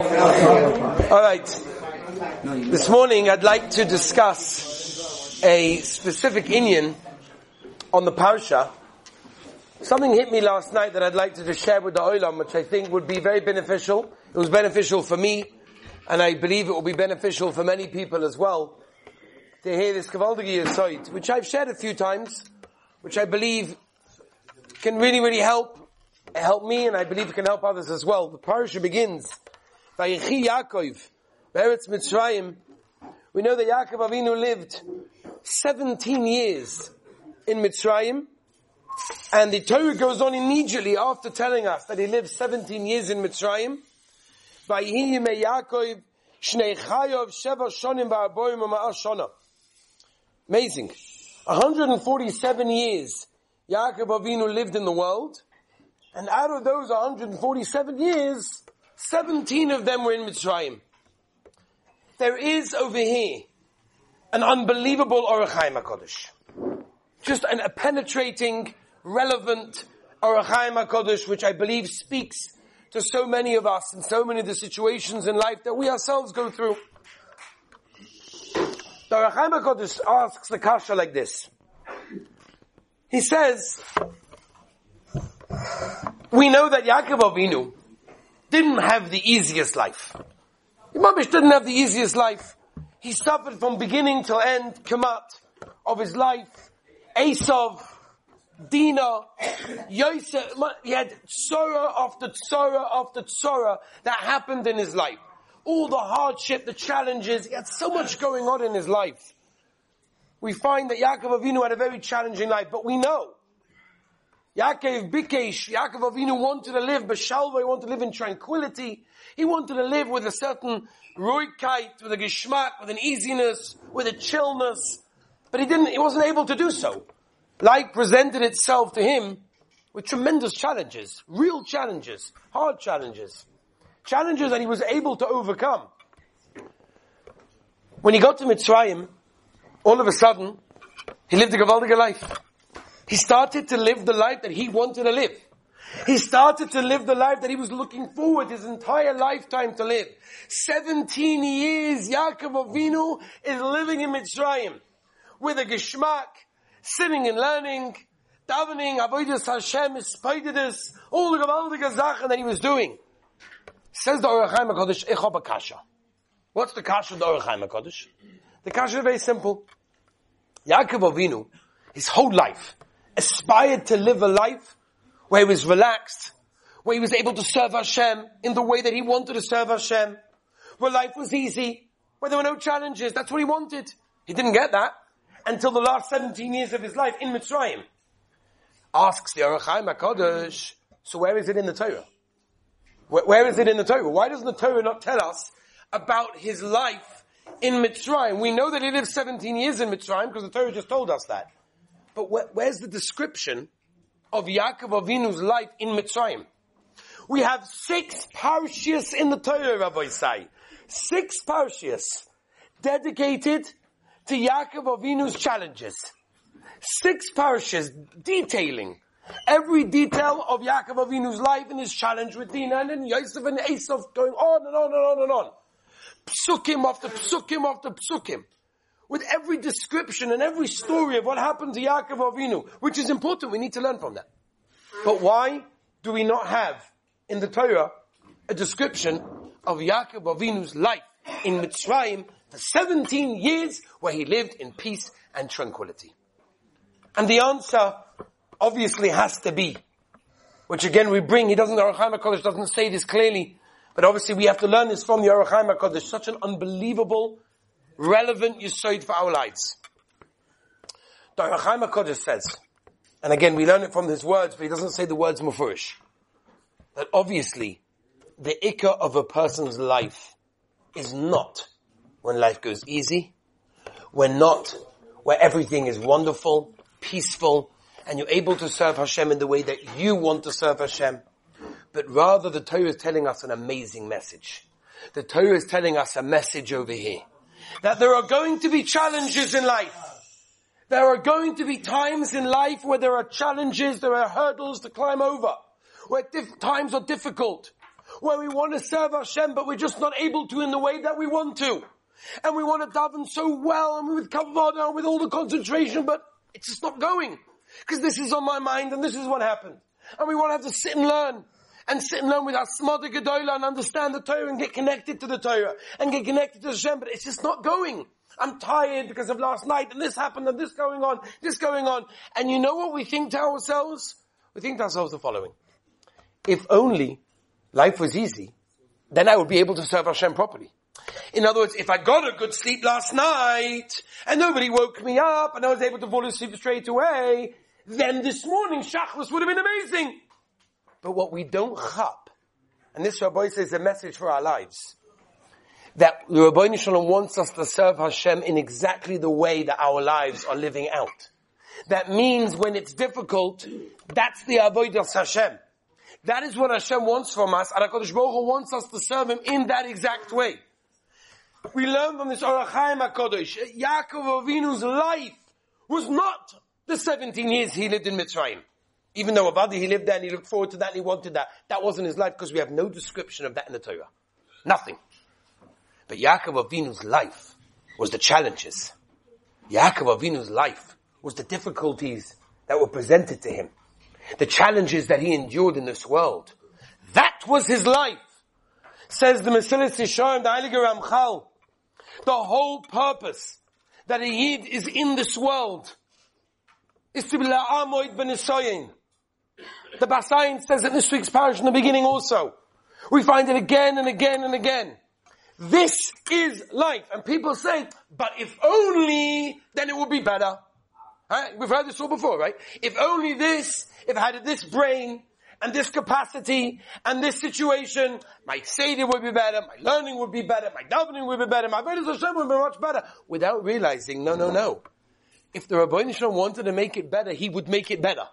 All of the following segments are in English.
All right. This morning I'd like to discuss a specific Indian on the Parsha. Something hit me last night that I'd like to just share with the Olam, which I think would be very beneficial. It was beneficial for me, and I believe it will be beneficial for many people as well to hear this Kavaldagi Yisoid, which I've shared a few times, which I believe can really, really help, help me, and I believe it can help others as well. The Parsha begins Vayechi Yaakov, Beretz Mitzrayim. We know that Yaakov Avinu lived 17 years in Mitzrayim, and the Torah goes on immediately after telling us that he lived 17 years in Mitzrayim. Vayehi me Yaakov Shnei Chayov Sheva Shonim Ba'aboyim Ma'al Shona. Amazing. 147 years Yaakov Avinu lived in the world, and out of those 147 years, 17 of them were in Mitzrayim. There is over here an unbelievable Ohr HaChaim HaKadosh. Just an, a penetrating, relevant Ohr HaChaim HaKadosh, which I believe speaks to so many of us in so many of the situations in life that we ourselves go through. The Ohr HaChaim HaKadosh asks the Kasha like this. He says, we know that Yaakov Avinu didn't have the easiest life. Imamish didn't have the easiest life. He suffered from beginning till end, kamat, of his life. Esav, Dina, Yosef, he had tzora after tzora after tzora that happened in his life. All the hardship, the challenges, he had so much going on in his life. We find that Yaakov Avinu had a very challenging life, but we know Yaakov Bikesh, Yaakov Avinu wanted to live Beshalva, he wanted to live in tranquility. He wanted to live with a certain roikite, with a geschmack, with an easiness, with a chillness. But he didn't, he wasn't able to do so. Life presented itself to him with tremendous challenges, real challenges, hard challenges. Challenges that he was able to overcome. When he got to Mitzrayim, all of a sudden, he lived a Gavaldiga life. He started to live the life that he wanted to live. He started to live the life that he was looking forward his entire lifetime to live. 17 years Yaakov Avinu is living in Mitzrayim with a geschmack, sitting and learning, davening, avodas Hashem, spiderus, all the gewaldige Sachen that he was doing. Says the Orach HaKadosh, Echob Kasha. What's the Kasha of the Ohr HaChaim HaKadosh? The Kasha is very simple. Yaakov Avinu, his whole life, aspired to live a life where he was relaxed, where he was able to serve Hashem in the way that he wanted to serve Hashem, where life was easy, where there were no challenges. That's what he wanted. He didn't get that until the last 17 years of his life in Mitzrayim. Asks the Ohr HaChaim HaKadosh, so where is it in the Torah? Where, where is it in the Torah? Why doesn't the Torah not tell us about his life in Mitzrayim? We know that he lived 17 years in Mitzrayim because the Torah just told us that. But where, where's the description of Yaakov Avinu's life in Mitzrayim? We have six parshias in the Torah, Rabbi Say. Six parshias dedicated to Yaakov Avinu's challenges. Six parshias detailing every detail of Yaakov Avinu's life and his challenge with Dinah and Yosef and Esav going on and on and on and on. Psukim after psukim after psukim with every description and every story of what happened to Yaakov Avinu, which is important. We need to learn from that. But why do we not have in the Torah a description of Yaakov Avinu's life in Mitzrayim for 17 years where he lived in peace and tranquility? And the answer obviously has to be, which again we bring, he doesn't, the Ohr HaChaim HaKadosh doesn't say this clearly, but obviously we have to learn this from the Ohr HaChaim HaKadosh, such an unbelievable relevant yisoid for our lives. Ohr HaChaim HaKadosh says, and again we learn it from his words, but he doesn't say the words mufurish, that obviously the ikka of a person's life is not when life goes easy, when not where everything is wonderful, peaceful, and you're able to serve Hashem in the way that you want to serve Hashem. But rather the Torah is telling us an amazing message. The Torah is telling us a message over here that there are going to be challenges in life. There are going to be times in life where there are challenges, there are hurdles to climb over, where times are difficult, where we want to serve Hashem, but we're just not able to in the way that we want to. And we want to daven so well and with kavod and with all the concentration, but it's just not going. Because this is on my mind and this is what happened. And we want to have to sit and learn. And sit and learn with Asmada Gedola and understand the Torah and get connected to the Torah and get connected to Hashem, but it's just not going. I'm tired because of last night and this happened and this going on, this going on. And you know what we think to ourselves? We think to ourselves the following. If only life was easy, then I would be able to serve Hashem properly. In other words, if I got a good sleep last night and nobody woke me up and I was able to fall asleep straight away, then this morning Shachris would have been amazing. But what we don't chap, and this Rabbi says a message for our lives, that the Ribbono Shel Olam wants us to serve Hashem in exactly the way that our lives are living out. That means when it's difficult, that's the Avodah Hashem. That is what Hashem wants from us, and HaKadosh Baruch Hu wants us to serve Him in that exact way. We learn from this Ohr HaChaim HaKadosh, Yaakov Avinu's life was not the 17 years he lived in Mitzrayim. Even though Avadi, he lived there and he looked forward to that and he wanted that. That wasn't his life because we have no description of that in the Torah. Nothing. But Yaakov Avinu's life was the challenges. Yaakov Avinu's life was the difficulties that were presented to him. The challenges that he endured in this world. That was his life. Says the Mesilas Yesharim, the Heilige Ramchal. The whole purpose that a Yid is in this world is to be la'amoid ben The Basayin says in this week's parish in the beginning also. We find it again and again and again. This is life. And people say, but if only, then it would be better. We've heard this all before, right? If only this, if I had this brain, and this capacity, and this situation, my Seder would be better, my learning would be better, my davening would be better, my Vedas Hashem would be much better, without realizing, no, no, no. If the Ribbono Shel Olam wanted to make it better, he would make it better.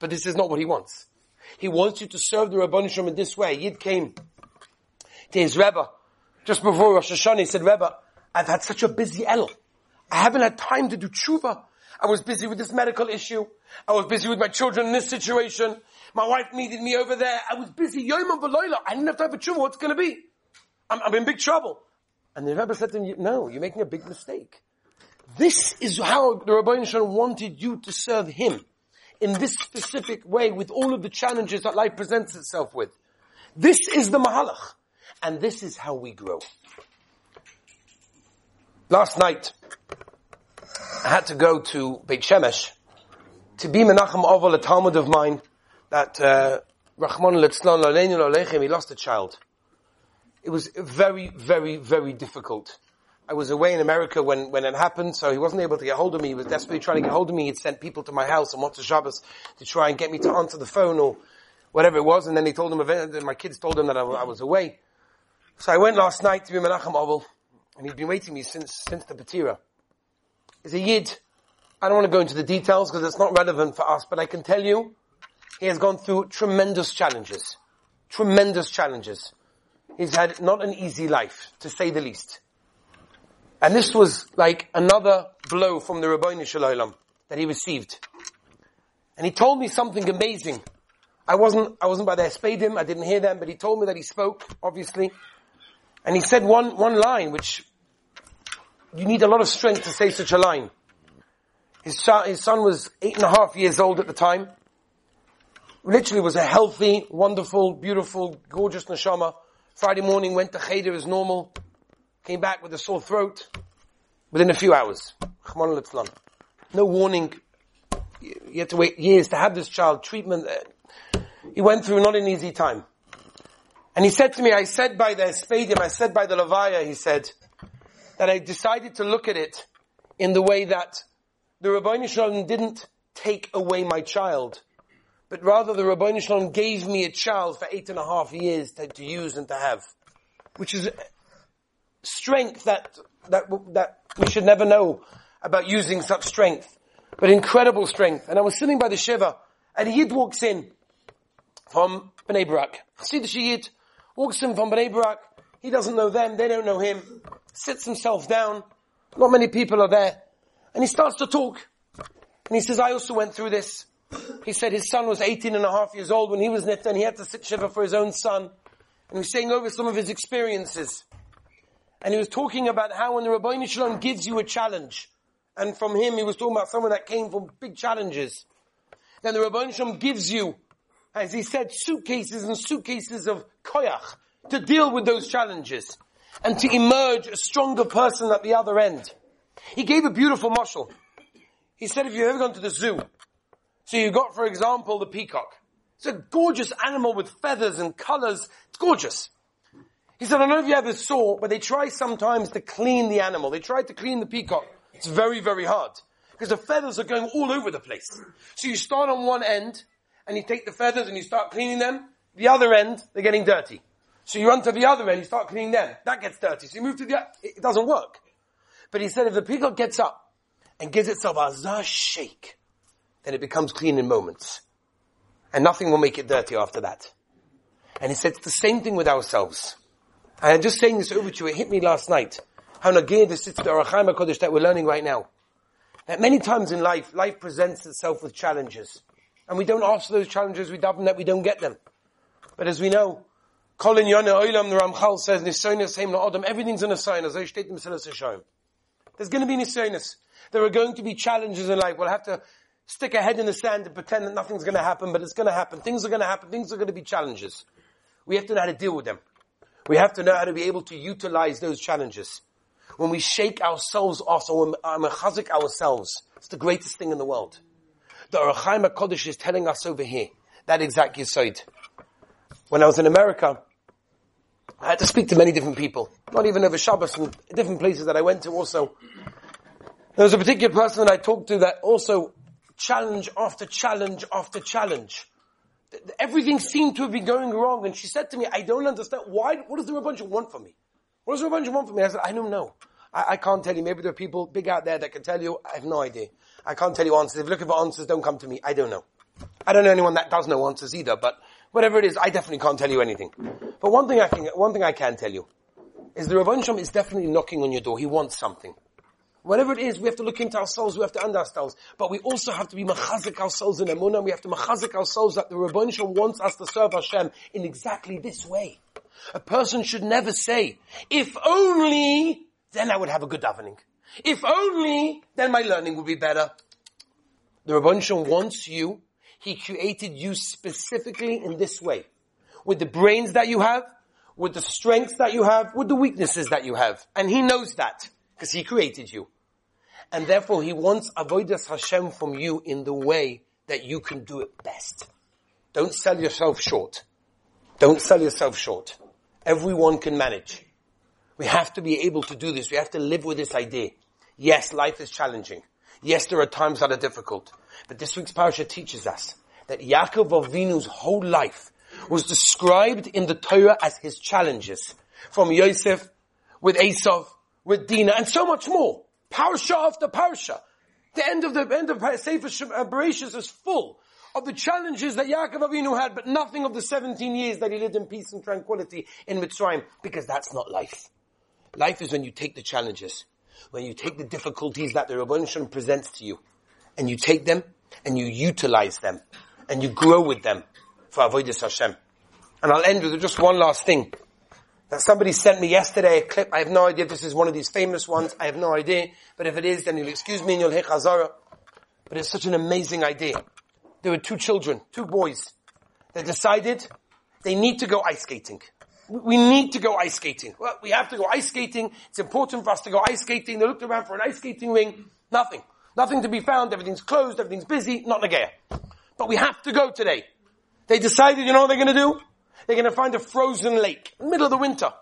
But this is not what he wants. He wants you to serve the Ribbono Shel Olam in this way. Yid came to his Rebbe, just before Rosh Hashanah, he said, Rebbe, I've had such a busy El. I haven't had time to do tshuva. I was busy with this medical issue. I was busy with my children in this situation. My wife needed me over there. I was busy. Yom and I didn't have time for tshuva. What's going to be? I'm, I'm, in big trouble. And the Rebbe said to him, no, you're making a big mistake. This is how the Ribbono Shel Olam wanted you to serve him. In this specific way with all of the challenges that life presents itself with. This is the Mahalach. And this is how we grow. Last night, I had to go to Beit Shemesh to be Menachem Oval, a Talmud of mine, that uh, Rahman he lost a child. It was very, very, very difficult. I was away in America when, when it happened, so he wasn't able to get hold of me. He was desperately trying to get hold of me. He'd sent people to my house on Motzei Shabbos to try and get me to answer the phone or whatever it was, and then he told them, my kids told him that I, I was away. So I went last night to be Menachem Oval, and he'd been waiting me since, since the Batira. He's a Yid. I don't want to go into the details because it's not relevant for us, but I can tell you, he has gone through tremendous challenges. Tremendous challenges. He's had not an easy life, to say the least. And this was like another blow from the Ribbono Shel Olam that he received. And he told me something amazing. I wasn't, I wasn't by there, spade him, I didn't hear them, but he told me that he spoke, obviously. And he said one, one line, which you need a lot of strength to say such a line. His, child, his son was eight and a half years old at the time. Literally was a healthy, wonderful, beautiful, gorgeous neshama. Friday morning went to cheder as normal. Came back with a sore throat within a few hours. No warning. You had to wait years to have this child. Treatment. Uh, he went through not an easy time. And he said to me, I said by the Spadim, I said by the Levaya, he said, that I decided to look at it in the way that the Ribbono Shel Olam didn't take away my child, but rather the Ribbono Shel Olam gave me a child for eight and a half years to, to use and to have. Which is strength that, that, that we should never know about using such strength. But incredible strength. And I was sitting by the Shiva, and a Yid walks in from Bnei Barak. Chassidish Yid walks in from Bnei Barak. He doesn't know them, they don't know him. Sits himself down. Not many people are there. And he starts to talk. And he says, I also went through this. He said his son was 18 and a half years old when he was nifta and he had to sit shiva for his own son. And he was saying over some of his experiences. And he was talking about how when the Ribbono Shel Olam gives you a challenge, and from him he was talking about someone that came from big challenges, then the Ribbono Shel Olam gives you, as he said, suitcases and suitcases of koyach to deal with those challenges and to emerge a stronger person at the other end. He gave a beautiful mashal. He said if you've ever gone to the zoo, so you got, for example, the peacock. It's a gorgeous animal with feathers and colors. It's gorgeous. He said, I don't know if you ever saw, but they try sometimes to clean the animal. They try to clean the peacock. It's very, very hard. Because the feathers are going all over the place. So you start on one end, and you take the feathers and you start cleaning them. The other end, they're getting dirty. So you run to the other end, you start cleaning them. That gets dirty. So you move to the, it doesn't work. But he said if the peacock gets up and gives itself a zah shake, then it becomes clean in moments. And nothing will make it dirty after that. And he said it's the same thing with ourselves. And I'm just saying this over to you, it hit me last night. How Nagir this is the Ohr HaChaim that we're learning right now. That many times in life, life presents itself with challenges. And we don't ask for those challenges, we daven that we don't get them. But as we know, Kolin Yonah Oilam, the Ramchal says, Nisonis Heim Adam, everything's in a sign, as There's going to be Nisonis. There are going to be challenges in life. We'll have to stick a head in the sand and pretend that nothing's going to happen, but it's going to happen. Things are going to happen. Things are going to be challenges. We have to know how to deal with them. We have to know how to be able to utilize those challenges. When we shake ourselves off, so when we mechazik ourselves, it's the greatest thing in the world. The Ohr HaChaim Kodesh is telling us over here that exact yisoid. When I was in America, I had to speak to many different people, not even over Shabbos and different places that I went to also. There was a particular person that I talked to that also challenge after challenge after challenge. Everything seemed to have been going wrong and she said to me, I don't understand, why, what does the Rabbanjah want from me? What does the Rabbanjah want from me? I said, I don't know. I, I, can't tell you. Maybe there are people big out there that can tell you. I have no idea. I can't tell you answers. If you're looking for answers, don't come to me. I don't know. I don't know anyone that does know answers either, but whatever it is, I definitely can't tell you anything. But one thing I can, one thing I can tell you is the Rabban is definitely knocking on your door. He wants something. Whatever it is, we have to look into ourselves, we have to understand ourselves. But we also have to be machazik ourselves in emunah, we have to machazik ourselves that the Rabban wants us to serve Hashem in exactly this way. A person should never say, if only, then I would have a good davening. If only, then my learning would be better. The Rabban wants you he created you specifically in this way. With the brains that you have, with the strengths that you have, with the weaknesses that you have. And He knows that, because He created you. And therefore He wants Avodas Hashem from you in the way that you can do it best. Don't sell yourself short. Don't sell yourself short. Everyone can manage. We have to be able to do this. We have to live with this idea. Yes, life is challenging. Yes, there are times that are difficult. But this week's parasha teaches us that Yaakov Avinu's whole life was described in the Torah as his challenges. From Yosef, with Esav, with Dinah, and so much more. Parasha after parasha. The end of the end of Sefer uh, Bereshis is full of the challenges that Yaakov Avinu had, but nothing of the 17 years that he lived in peace and tranquility in Mitzrayim, because that's not life. Life is when you take the challenges, when you take the difficulties that the Shalom presents to you, and you take them and you utilize them and you grow with them for Avodah Hashem. And I'll end with just one last thing. That somebody sent me yesterday a clip. I have no idea if this is one of these famous ones. I have no idea. But if it is, then you'll excuse me and you'll hear Chazara. But it's such an amazing idea. There were two children, two boys, They decided they need to go ice skating. We need to go ice skating. Well, we have to go ice skating. It's important for us to go ice skating. They looked around for an ice skating ring. Nothing. Nothing to be found, everything's closed, everything's busy, not Nagaya. But we have to go today. They decided, you know what they're gonna do? They're gonna find a frozen lake, in the middle of the winter.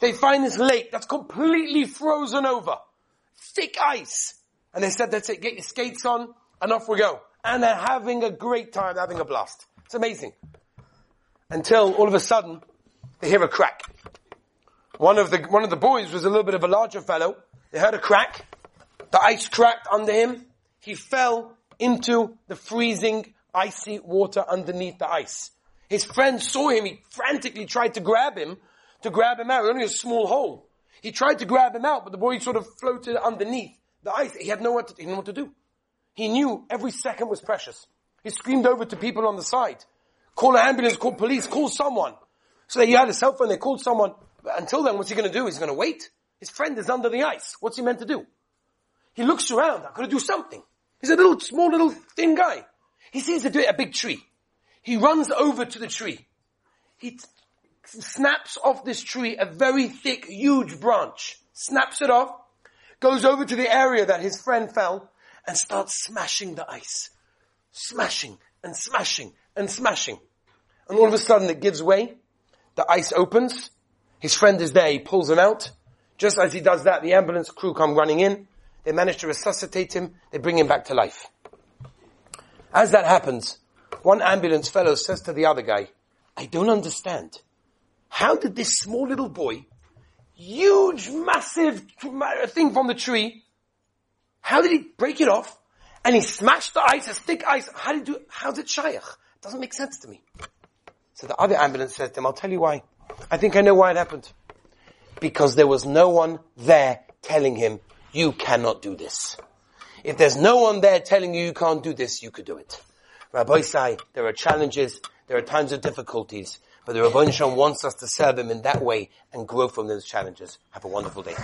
They find this lake that's completely frozen over. Thick ice. And they said, that's it, get your skates on, and off we go. And they're having a great time, having a blast. It's amazing. Until all of a sudden, they hear a crack. One of the, one of the boys was a little bit of a larger fellow. They heard a crack. The ice cracked under him. He fell into the freezing, icy water underneath the ice. His friend saw him. He frantically tried to grab him, to grab him out. Only a small hole. He tried to grab him out, but the boy sort of floated underneath the ice. He had no to, he didn't know what to do. He knew every second was precious. He screamed over to people on the side. Call an ambulance, call police, call someone. So he had a cell phone, they called someone. But until then, what's he to do? He's to wait. His friend is under the ice. What's he meant to do? He looks around. Got to do something. He's a little, small, little, thin guy. He sees a, a big tree. He runs over to the tree. He t- snaps off this tree a very thick, huge branch. Snaps it off. Goes over to the area that his friend fell and starts smashing the ice. Smashing and smashing and smashing. And all of a sudden it gives way. The ice opens. His friend is there. He pulls him out. Just as he does that, the ambulance crew come running in. They manage to resuscitate him. They bring him back to life. As that happens, one ambulance fellow says to the other guy, I don't understand. How did this small little boy, huge, massive thing from the tree, how did he break it off? And he smashed the ice, a thick ice. How did it? How's it shaykh? It doesn't make sense to me. So the other ambulance says to him, I'll tell you why. I think I know why it happened. Because there was no one there telling him, you cannot do this. If there's no one there telling you you can't do this, you could do it. Rabbi say, there are challenges, there are times of difficulties, but the Ribbono Shel Olam wants us to serve him in that way and grow from those challenges. Have a wonderful day.